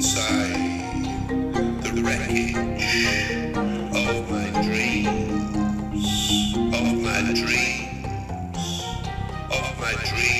inside the wreckage of my dreams, of my dreams, of my dreams.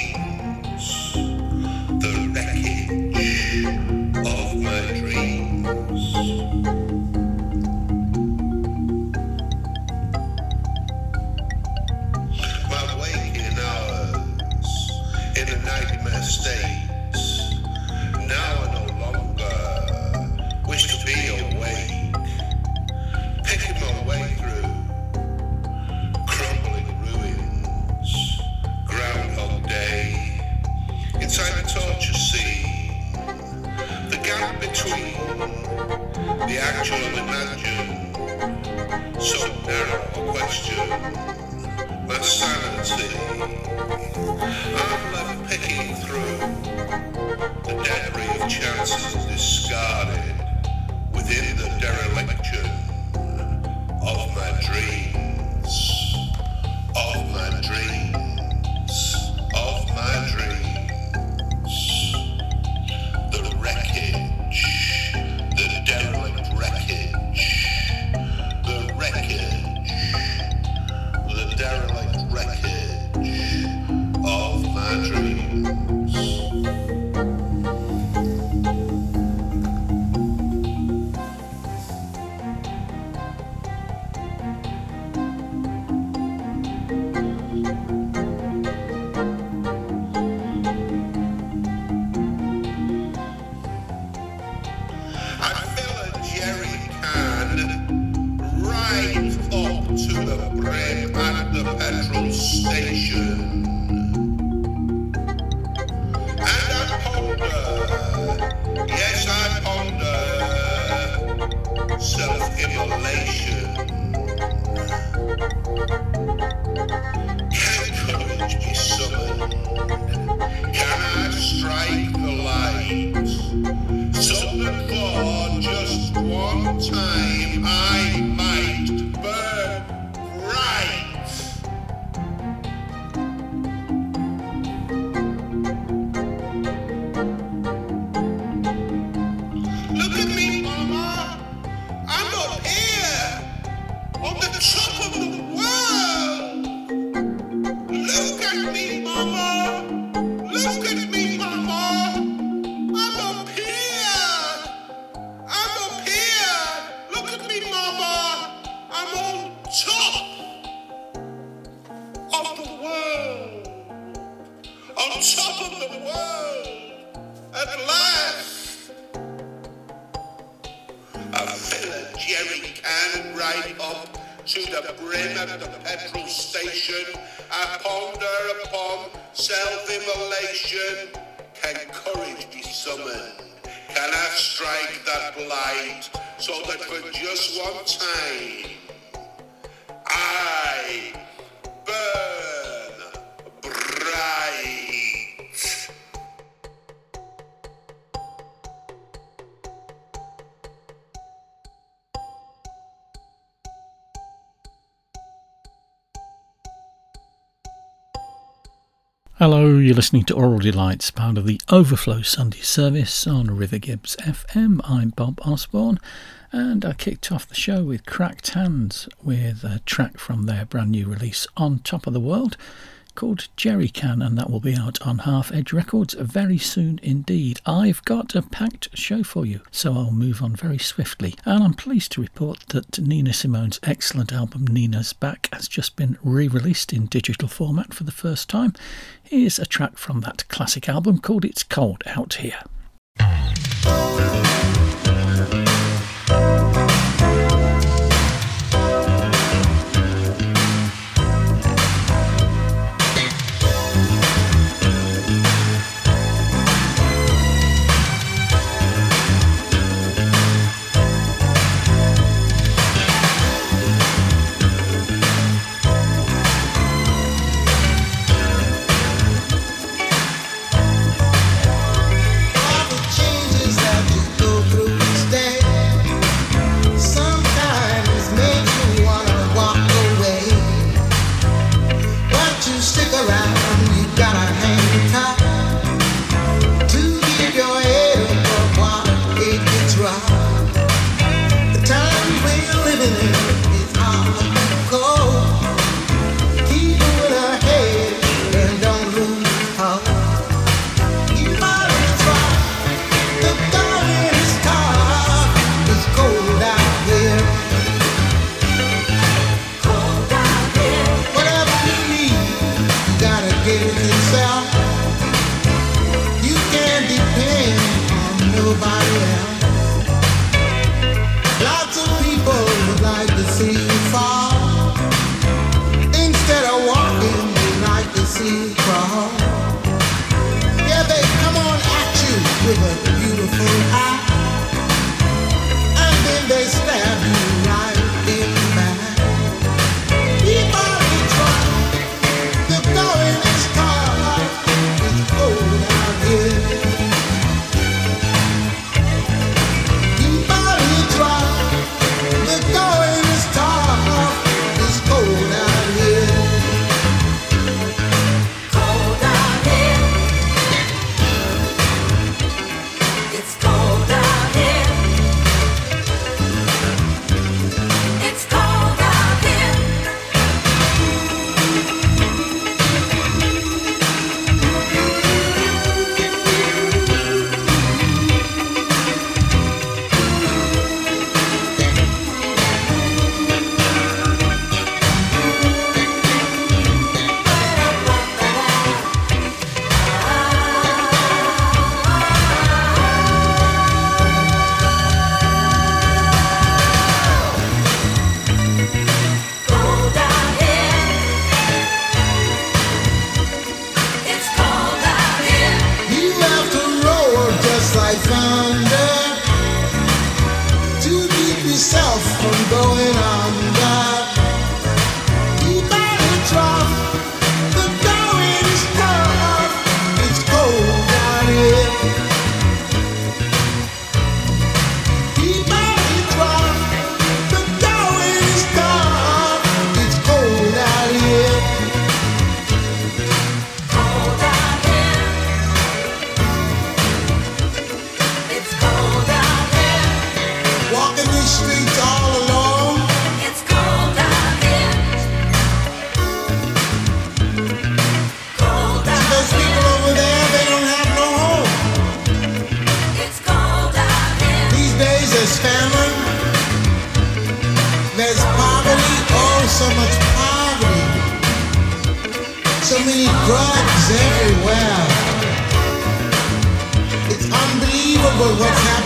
at the petrol station. Listening to Aural Delights, part of the Overflow Sunday service on River Gibbs FM. I'm Bob Osborne, and I kicked off the show with Cracked Hands with a track from their brand new release, On Top of the World called Jerry Can, and that will be out on Half Edge Records very soon indeed. I've got a packed show for you, so I'll move on very swiftly. And I'm pleased to report that Nina Simone's excellent album Nina's Back has just been re released in digital format for the first time. Here's a track from that classic album called It's Cold Out Here.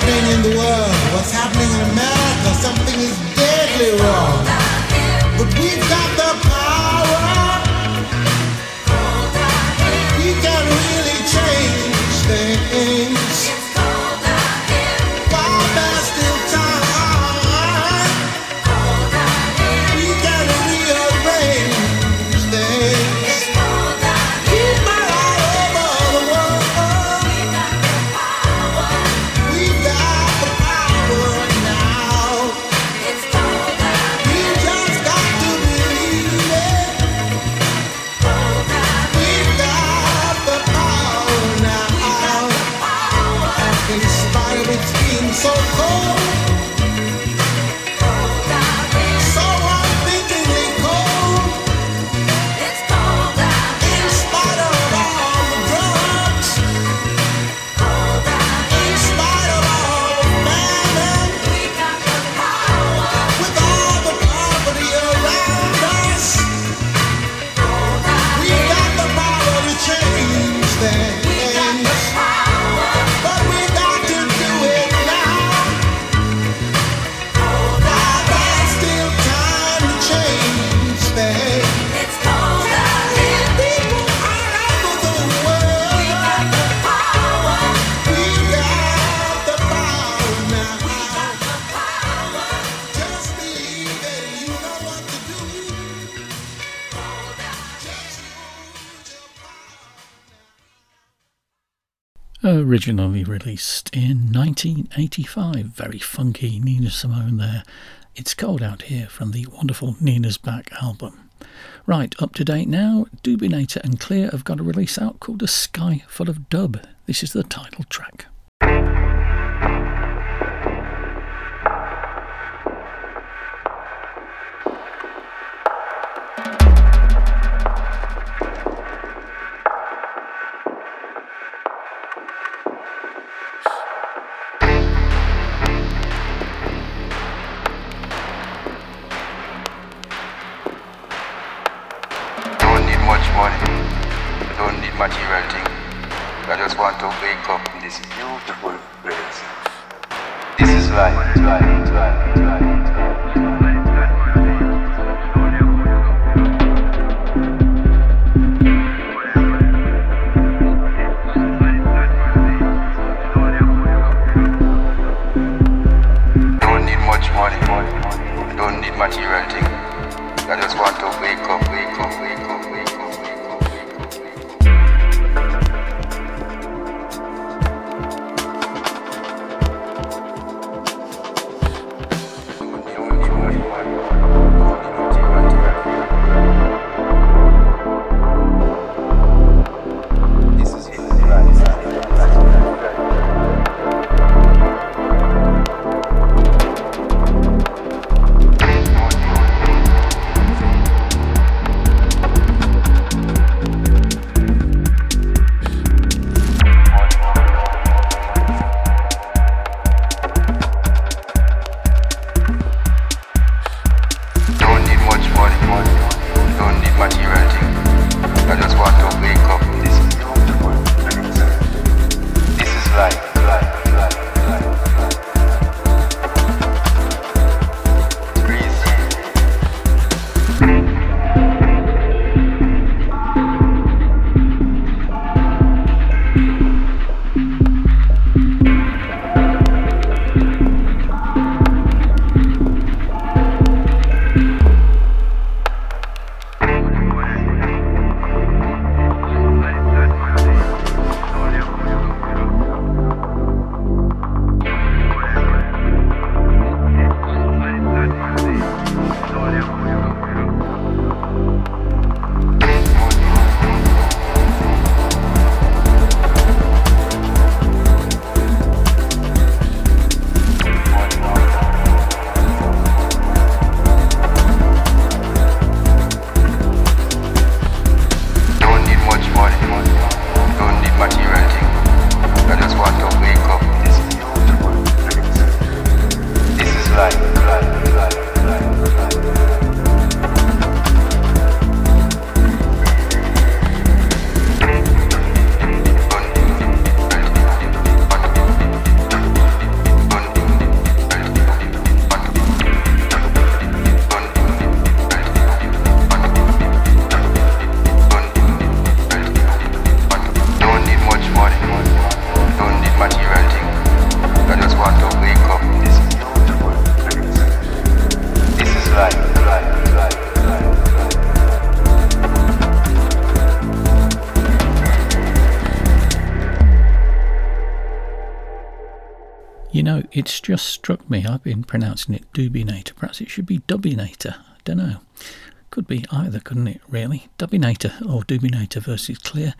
Happening in the world, what's happening in America, something is deadly wrong. Originally released in 1985. Very funky Nina Simone there. It's Cold Out Here from the wonderful Nina's Back album. Right, up to date now, Dubinator and Kleer have got a release out called A Sky Full of Dub. This is the title track. It's just struck me. I've been pronouncing it Dubinator. Perhaps it should be Dubinator. I don't know. Could be either, couldn't it, really? Dubinator or Dubinator versus Kleer,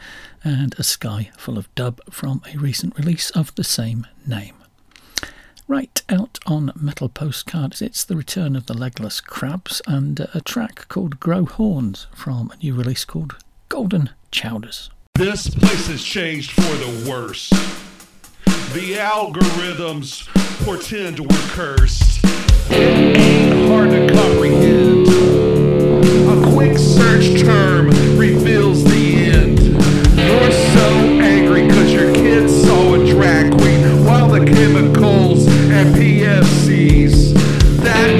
and a sky full of dub from a recent release of the same name. Right out on Metal Postcards, it's the return of the Legless Crabs and a track called Grow Horns from a new release called Golden Chowders. This place has changed for the worse. The algorithms portend we're cursed. It ain't hard to comprehend. A quick search term reveals the end. You're so angry cause your kid saw a drag queen while the chemicals and PFCs that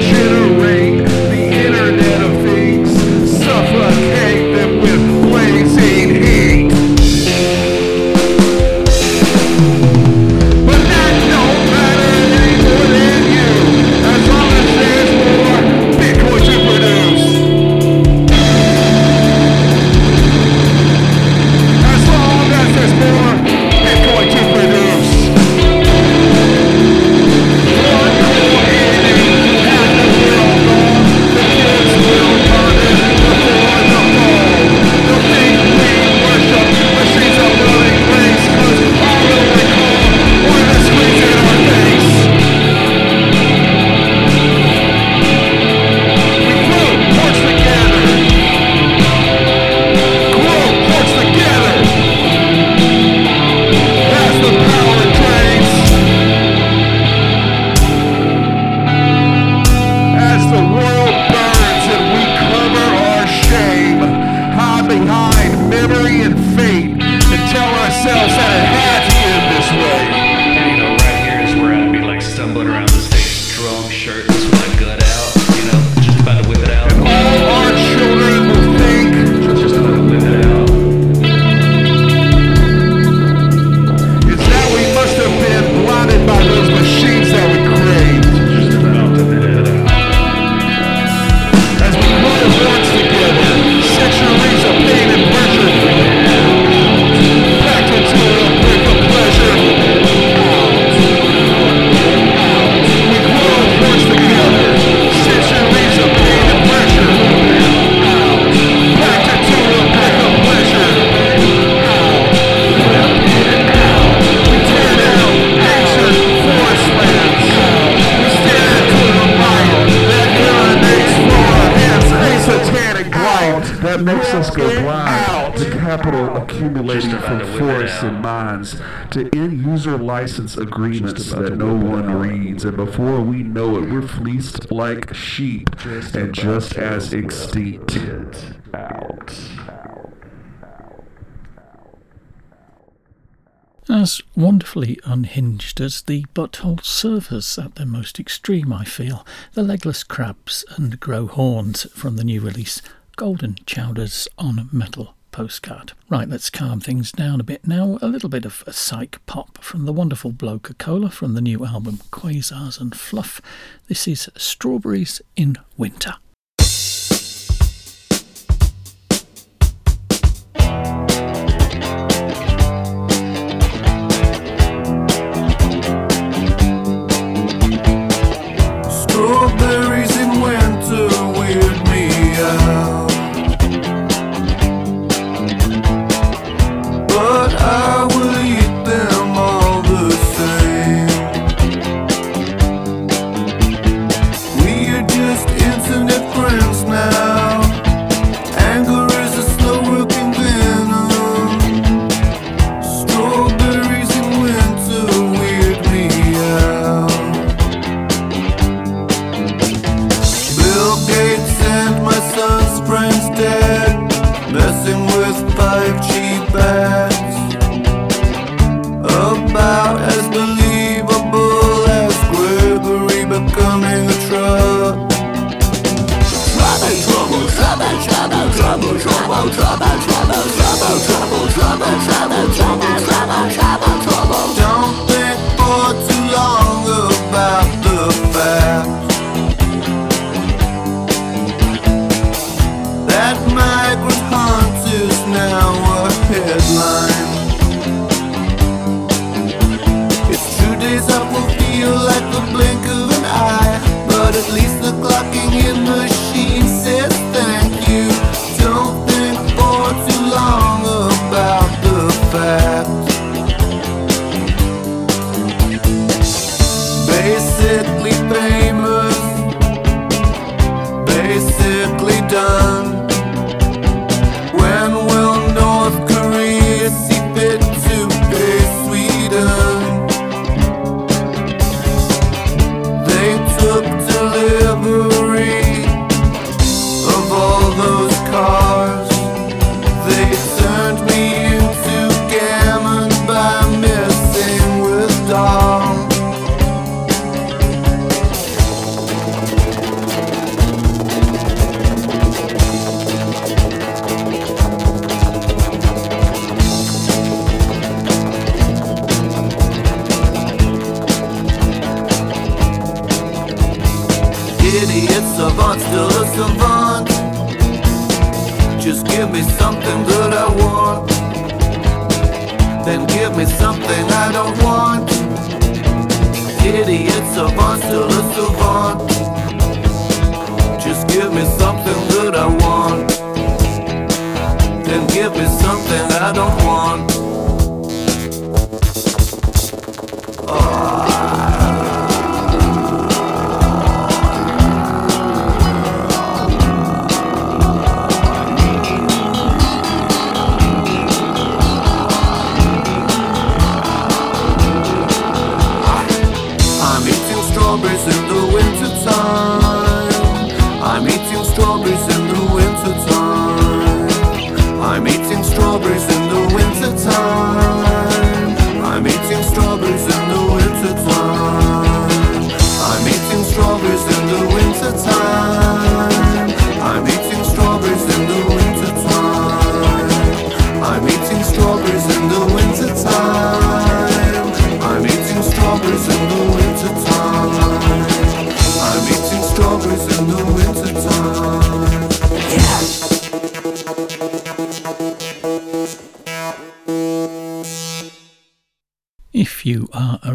license agreements about that no one reads. And before we know it, we're fleeced like sheep and just as extinct. Out. As wonderfully unhinged as the Butthole Surfers at their most extreme, I feel, the legless crabs and grow horns from the new release Golden Chowders on Metal Postcard. Right, let's calm things down a bit now. A little bit of a psych pop from the wonderful Blokeacola from the new album Quasars and Fluff. This is Strawberries in Winter.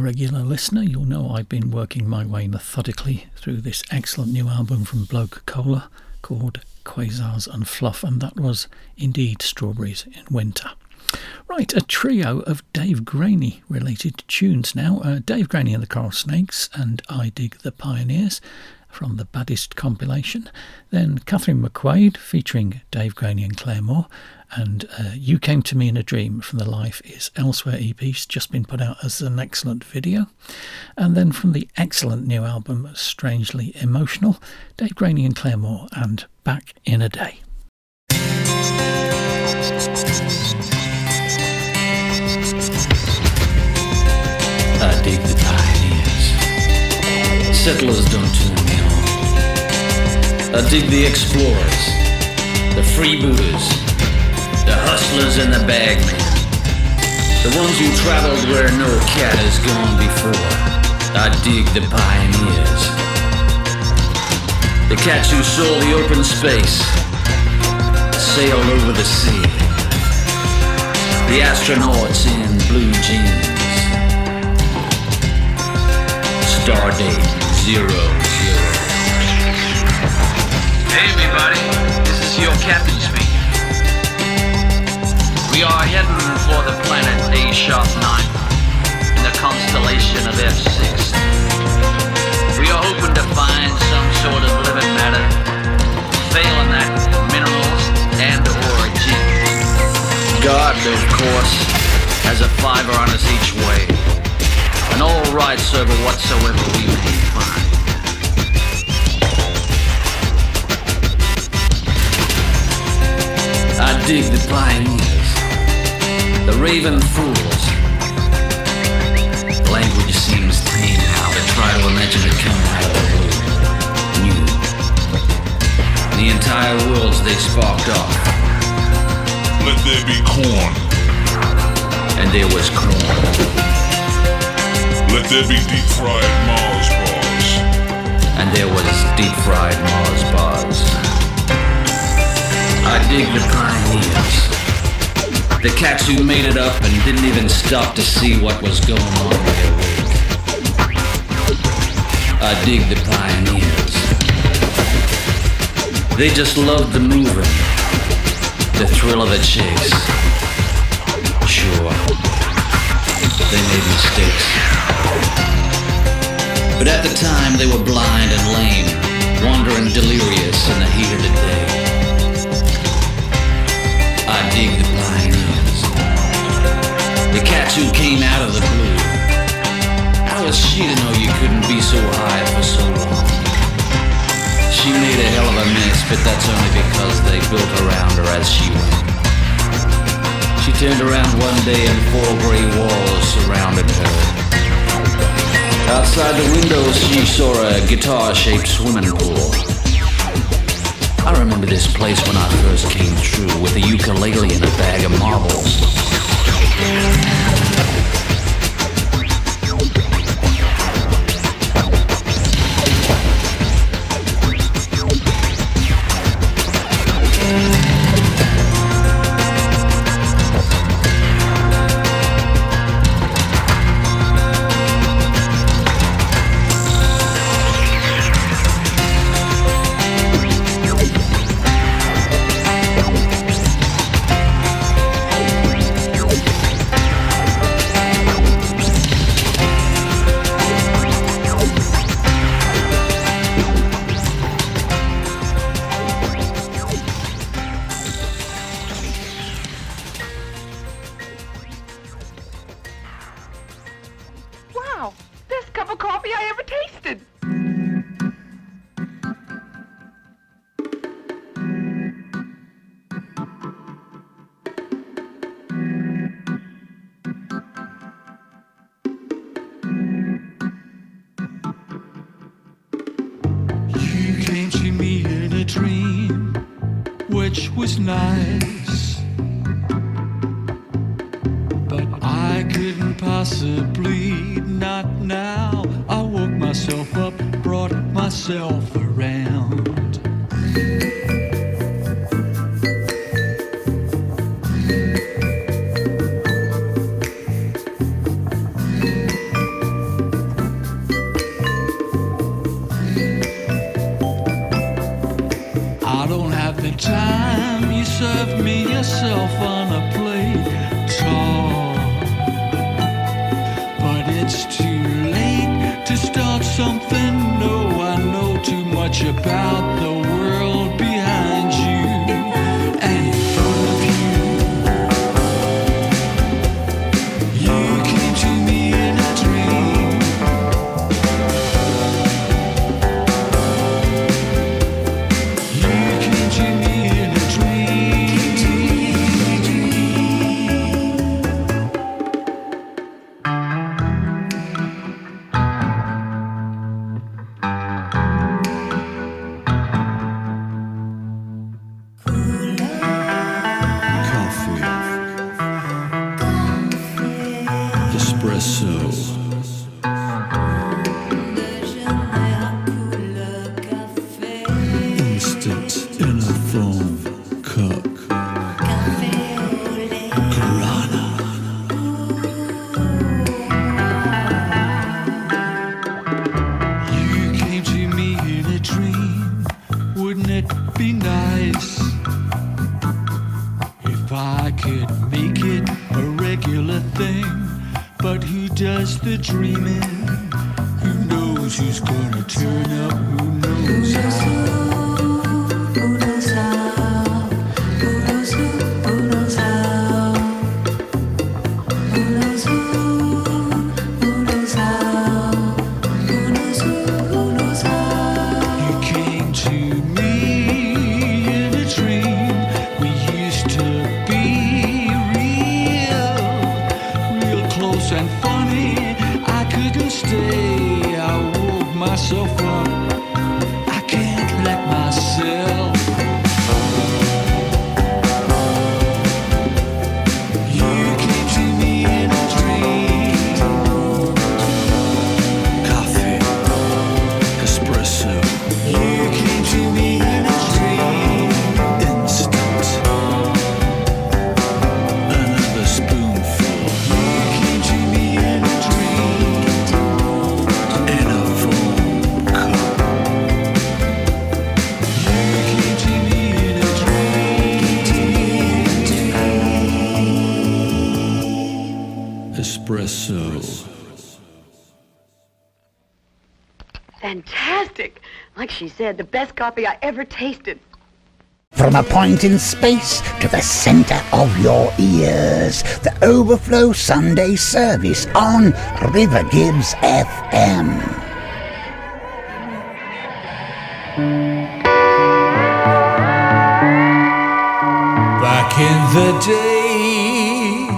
Regular listener, you'll know I've been working my way methodically through this excellent new album from Blokeacola called Quasars and Fluff, and that was indeed Strawberries in Winter. Right, a trio of Dave Graney related tunes now. Uh, Dave Graney and the Coral Snakes and I Dig the Pioneers from the Baddest compilation. Then Catherine McQuade featuring Dave Graney and Clare Moore. And uh, You Came to Me in a Dream from the Life is Elsewhere EP's just been put out as an excellent video. And then from the excellent new album Strangely Emotional, Dave Graney and Clare Moore and Back in a Day. I dig the pioneers. Settlers don't turn me on. I dig the explorers, the freebooters, the hustlers and the bagmen. The ones who traveled where no cat has gone before. I dig the pioneers. The cats who saw the open space, sailed over the sea. The astronauts in blue jeans. Stardate zero zero. Hey everybody, this is your captain speaking. We are heading for the planet A Sharp 9 in the constellation of F6. We are hoping to find some sort of living matter, failing that minerals and or gems. God, of course, has a fiver on us each way, and all rights over whatsoever we may find. I dig the pioneers, the raven fools. Language seems tame now to try to imagine it coming out of the blue. New. The entire worlds they sparked off. Let there be corn. And there was corn. Let there be deep fried Mars bars. And there was deep fried Mars bars. I dig the pioneers. The cats who made it up and didn't even stop to see what was going on with their work. I dig the pioneers. They just loved the moving, the thrill of the chase. Sure, they made mistakes. But at the time they were blind and lame, wandering delirious in the heat of the day. I dig the pioneers. The cats who came out of the blue. How was she to know you couldn't be so high for so long? She made a hell of a mess, but that's only because they built around her as she went. She turned around one day and four gray walls surrounded her. Outside the window, she saw a guitar-shaped swimming pool. I remember this place when I first came through with a ukulele and a bag of marbles. Start something. No, I know too much about the said, the best coffee I ever tasted. From a point in space to the center of your ears, the Overflow Sunday service on River Gibbs FM. Back in the day,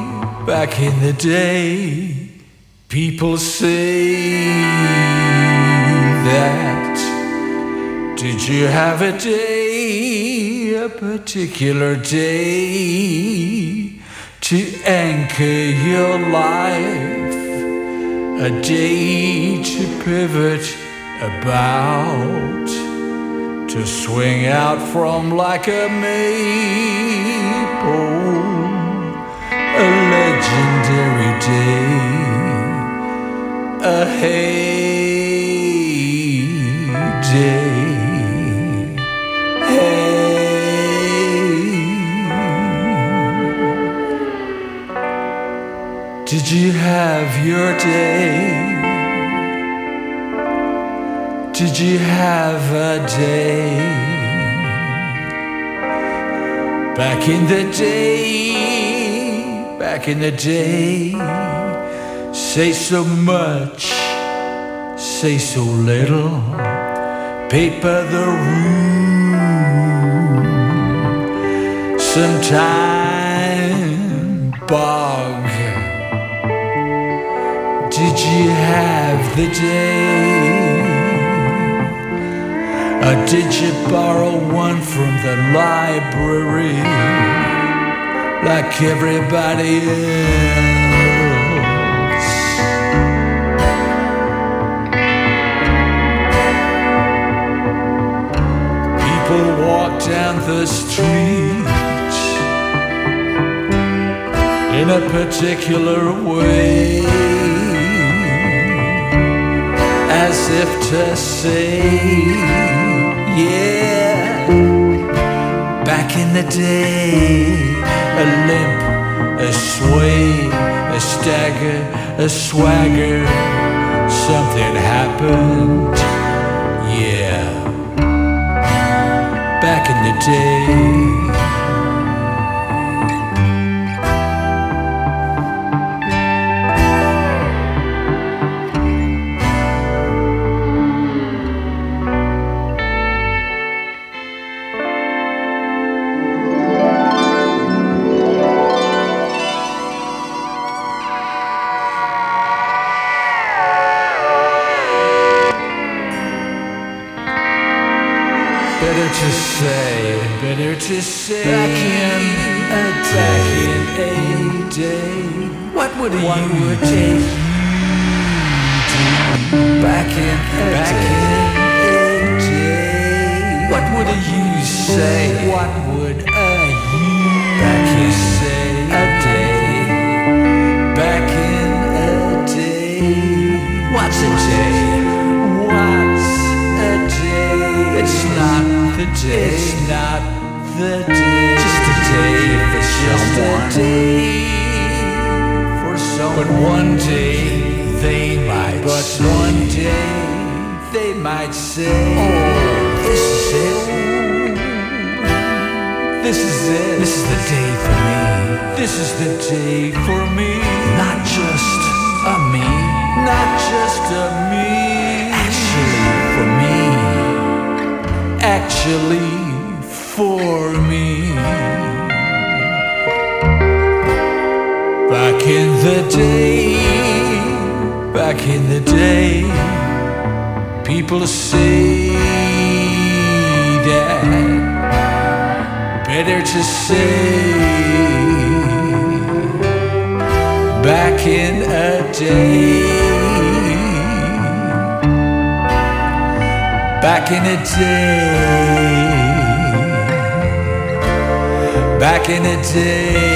back in the day, people say that. You have a day, a particular day, to anchor your life? A day to pivot about? to swing out from like a maple, a legendary day, a heyday, you have your day? Did you have a day back in the day? Back in the day, say so much, say so little, paper the room, sometime bog. Did you have the day? Or did you borrow one from the library like everybody else? People walk down the street in a particular way as if to say, yeah. Back in the day, a limp, a sway, a stagger, a swagger, something happened, yeah. Back in the day. Would you would take? Back in back in a day. What would you say? What would a you back in say a day? Back in a day. What's a day? What's a day? It's not the day. It's not the day. Just a day for someone. Just a day. But one day they might. But one day they might say, "Oh, this is it. Oh, this is it. This is the day for me. This is the day for me. Not just a me. Not just a me. Actually, for me actually for me. The day, back in the day, people say that better to say back in a day. back in a day. Back in a day.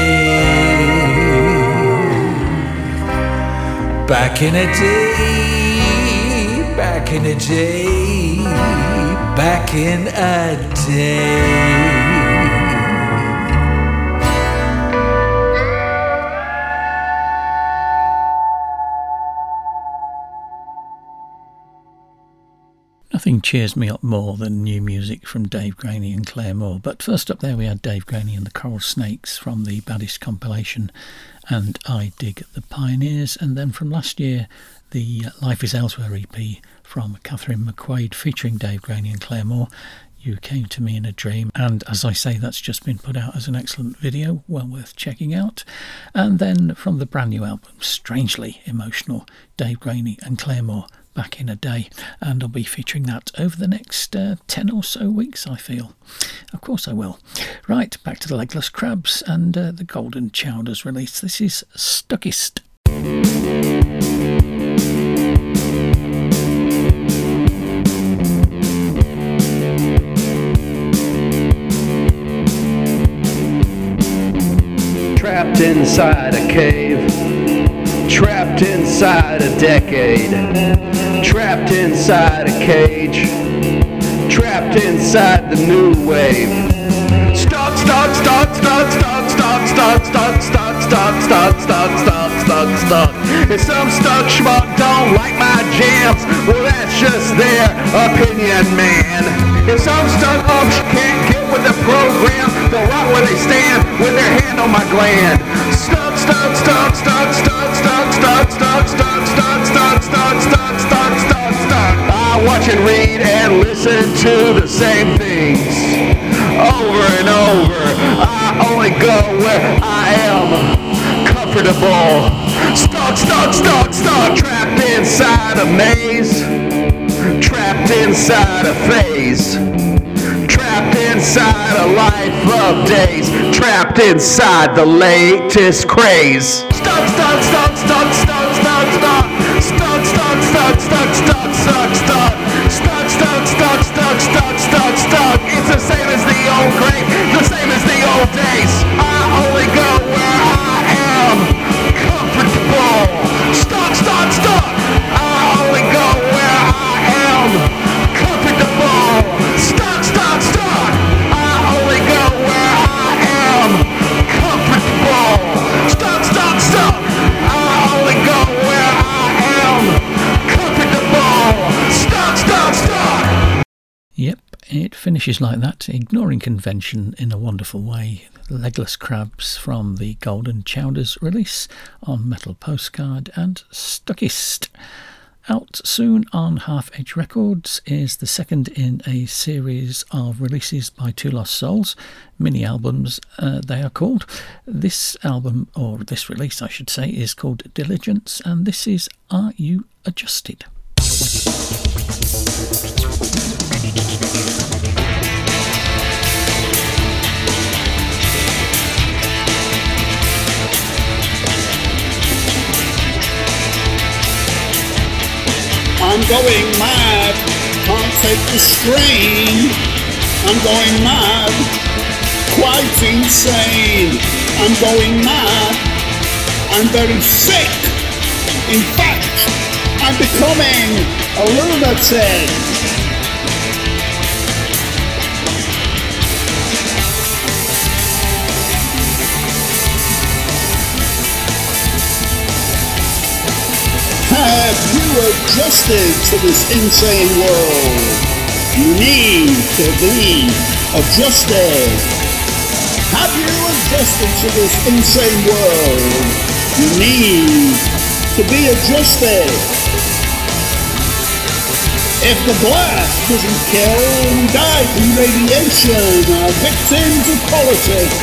Back in a day. Back in a day. Back in a day. Nothing cheers me up more than new music from Dave Graney and Clare Moore. But first up there we had Dave Graney and the Coral Snakes from the Baddest compilation and I Dig the Pioneers. And then from last year, the Life is Elsewhere EP from Catherine McQuade featuring Dave Graney and Clare Moore. You came to me in a dream, and as I say, that's just been put out as an excellent video, well worth checking out. And then from the brand new album, Strangely Emotional, Dave Graney and Clare Moore back in a day, and I'll be featuring that over the next uh, 10 or so weeks, I feel. Of course, I will. Right, back to the Legless Crabs and uh, the Golden Chowders release. This is Stuckist. Trapped inside a cave. Trapped inside a decade. Trapped inside a cage. Trapped inside the new wave. Stuck, stuck, stuck, stuck, stuck, stuck, stuck, stuck, stuck, stuck, stuck, stuck, stuck, stuck, stuck. If some stuck schmuck don't like my jams, well that's just their opinion, man. If some stuck up can't get with the program, they'll rot where they stand with their hand on my gland. Stuck, stuck, stuck, stuck, stuck, stuck, stuck, stuck, stuck, stuck, stuck, stuck, stuck, stuck, stuck, stuck. I watch and read and listen to the same things over and over. I only go where I am comfortable. Stuck, stuck, stuck, stuck, trapped inside a maze. Trapped inside a phase. Trapped inside a life of days. Trapped inside the latest craze. Stuck, stuck, stuck, stuck, stuck, finishes like that, ignoring convention in a wonderful way. Legless Crabs from the Golden Chowders release on Metal Postcard and Stuckist. Out soon on Half Edge Records is the second in a series of releases by Two Lost Souls, mini albums uh, they are called. This album, or this release I should say, is called Diligence, and this is Are You Adjusted? I'm going mad, can't take the strain. I'm going mad, quite insane. I'm going mad, I'm very sick. In fact, I'm becoming a lunatic. Have adjusted to this insane world? You need to be adjusted. Have you adjusted to this insane world? You need to be adjusted. If the blast doesn't kill, we die from radiation, are victims of politics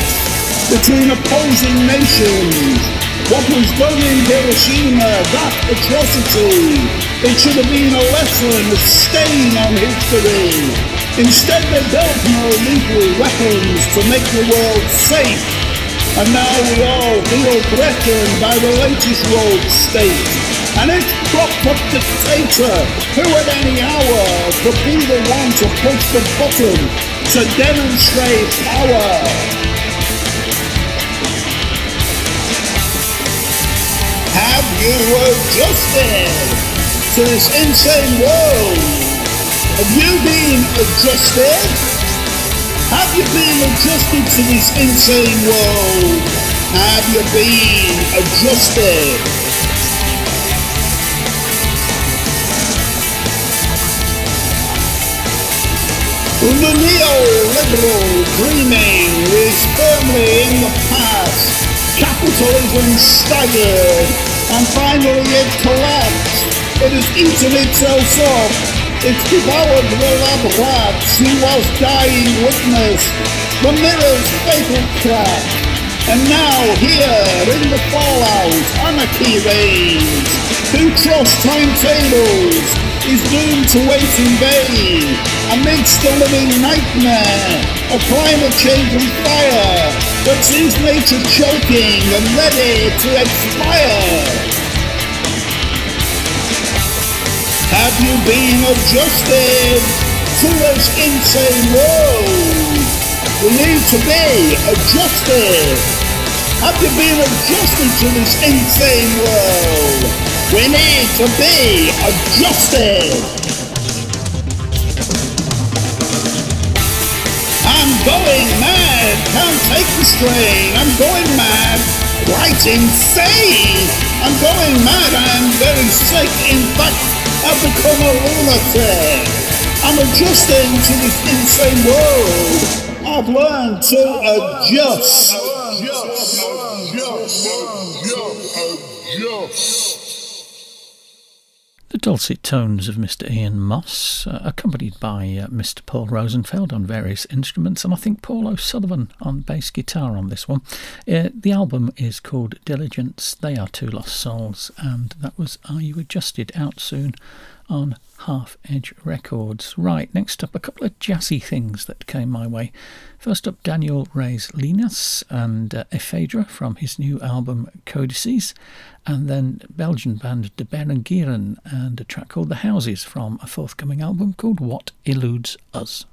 between opposing nations. What was done in Hiroshima, that atrocity, it should have been a lesson, a stain on history. Instead they built more lethal weapons to make the world safe. And now we all feel threatened by the latest world state. And its propped up dictator, who at any hour could be the one to push the button to demonstrate power. Have you adjusted to this insane world? Have you been adjusted? Have you been adjusted to this insane world? Have you been adjusted? The neoliberal dreaming is firmly in the past. Capitalism staggered, and finally it collapsed. It has eaten itself up. It's devoured the lab rats who was dying witness. The mirror's fatal crack. And now here in the fallout, anarchy reigns. Who trusts timetables is doomed to wait in vain amidst the living nightmare of climate change and fire that sees nature choking and ready to expire. Have you been adjusted to this insane world? We need to be adjusted. Have you been adjusted to this insane world? We need to be adjusted. I'm going mad, can't take the strain. I'm going mad, right insane. I'm going mad, I'm very sick. In fact, I've become a lunatic. I'm adjusting to this insane world. I've learned to adjust. The dulcet tones of Mr. Ian Moss, uh, accompanied by uh, Mr. Paul Rosenfeld on various instruments, and I think Paul O'Sullivan on bass guitar on this one. Uh, the album is called Diligence. They are two lost souls, and that was Are You Adjusted out soon on Half Edge Records. Right, next up, a couple of jazzy things that came my way. First up, Daniel Reyes Llinás and uh, Ephedra from his new album Codices, and then Belgian band De Beren Gieren and a track called The Houses from a forthcoming album called What Eludes Us.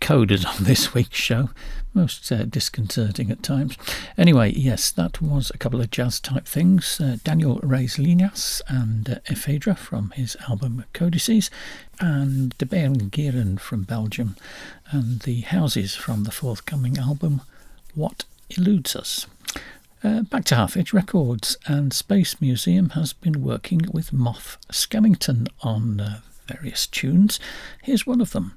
Coders on this week's show, most uh, disconcerting at times. Anyway, yes, that was a couple of jazz type things. Uh, Daniel Reyes Llinás and uh, Ephedra from his album Codices, and De Beren Gieren from Belgium, and the Houses from the forthcoming album What Eludes Us. Uh, back to Half Edge Records, and Space Museum has been working with Moff Skellington on uh, various tunes. Here's one of them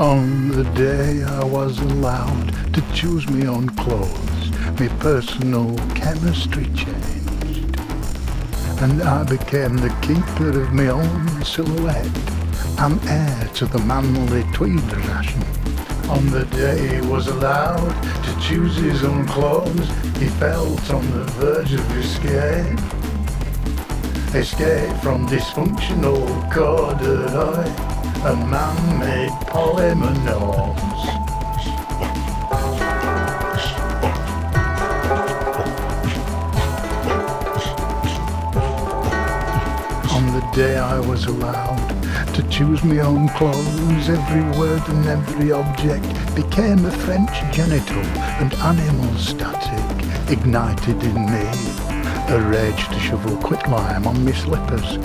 On the day I was allowed to choose my own clothes, my personal chemistry changed. And I became the keeper of my own silhouette. I'm heir to the manly tweed ration. On the day he was allowed to choose his own clothes, he felt on the verge of escape. Escape from dysfunctional corduroy and man-made polymer norms. On the day I was allowed to choose my own clothes, every word and every object became a French genital and animal static ignited in me. A rage to shovel quicklime on my slippers.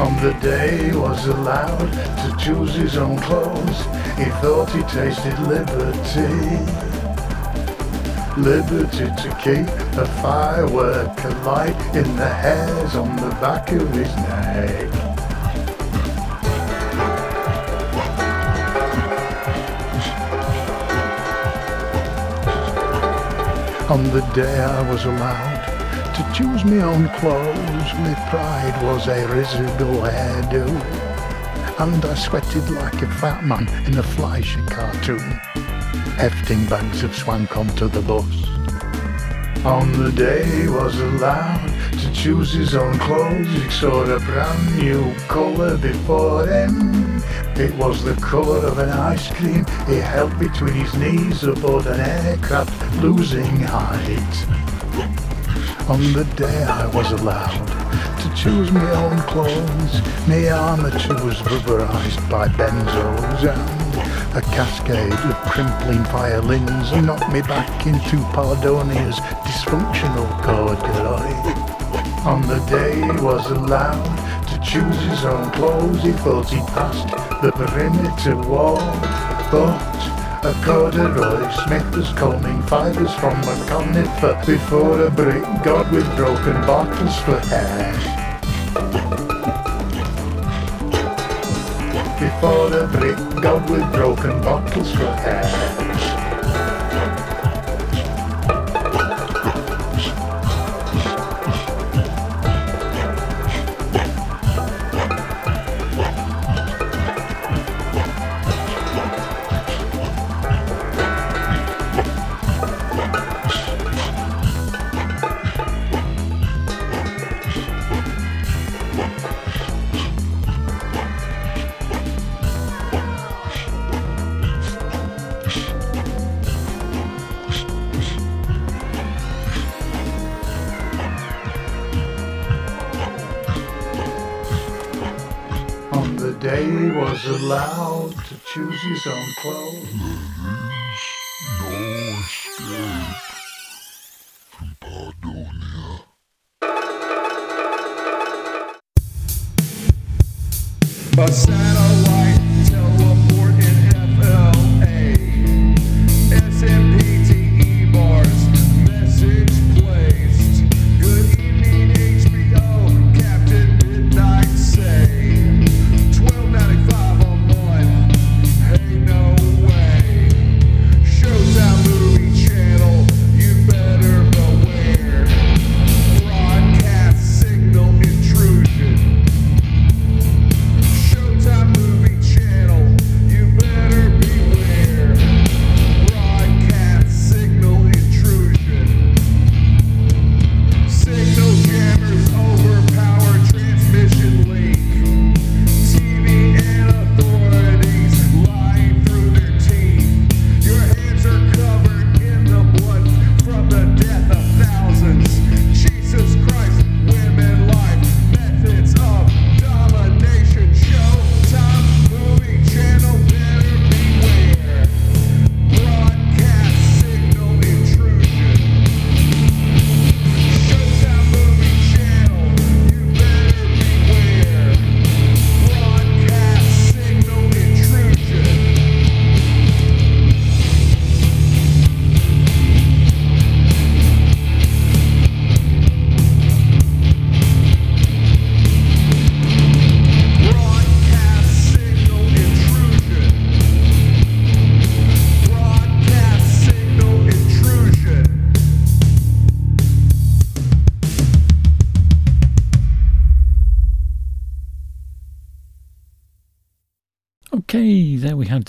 On the day he was allowed to choose his own clothes, he thought he tasted liberty. Liberty to keep a firework alight in the hairs on the back of his neck. On the day I was allowed choose my own clothes, my pride was a residual hairdo. And I sweated like a fat man in a Fleischer cartoon, hefting bags of swank onto the bus. On the day he was allowed to choose his own clothes, he saw a brand new colour before him. It was the colour of an ice cream he held between his knees aboard an aircraft losing height. On the day I was allowed to choose my own clothes, my armature was rubberized by benzos and a cascade of crimpling violins knocked me back into Pardonia's dysfunctional corduroy. On the day he was allowed to choose his own clothes, he thought he'd passed the perimeter wall, but a corduroy smith was combing fibres from a conifer before a brick god with broken bottles for hair. Before a brick god with broken bottles for choose his own clothes.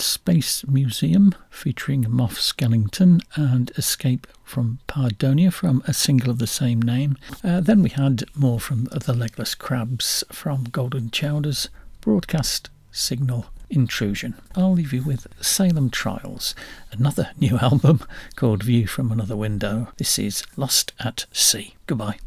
Space Museum featuring Moff Skellington and Escape from Pardonia from a single of the same name. Uh, then we had more from the Legless Crabs from Golden Chowders, Broadcast Signal Intrusion. I'll leave you with Salem Trials, another new album called View from Another Window. This is Lost at Sea. Goodbye.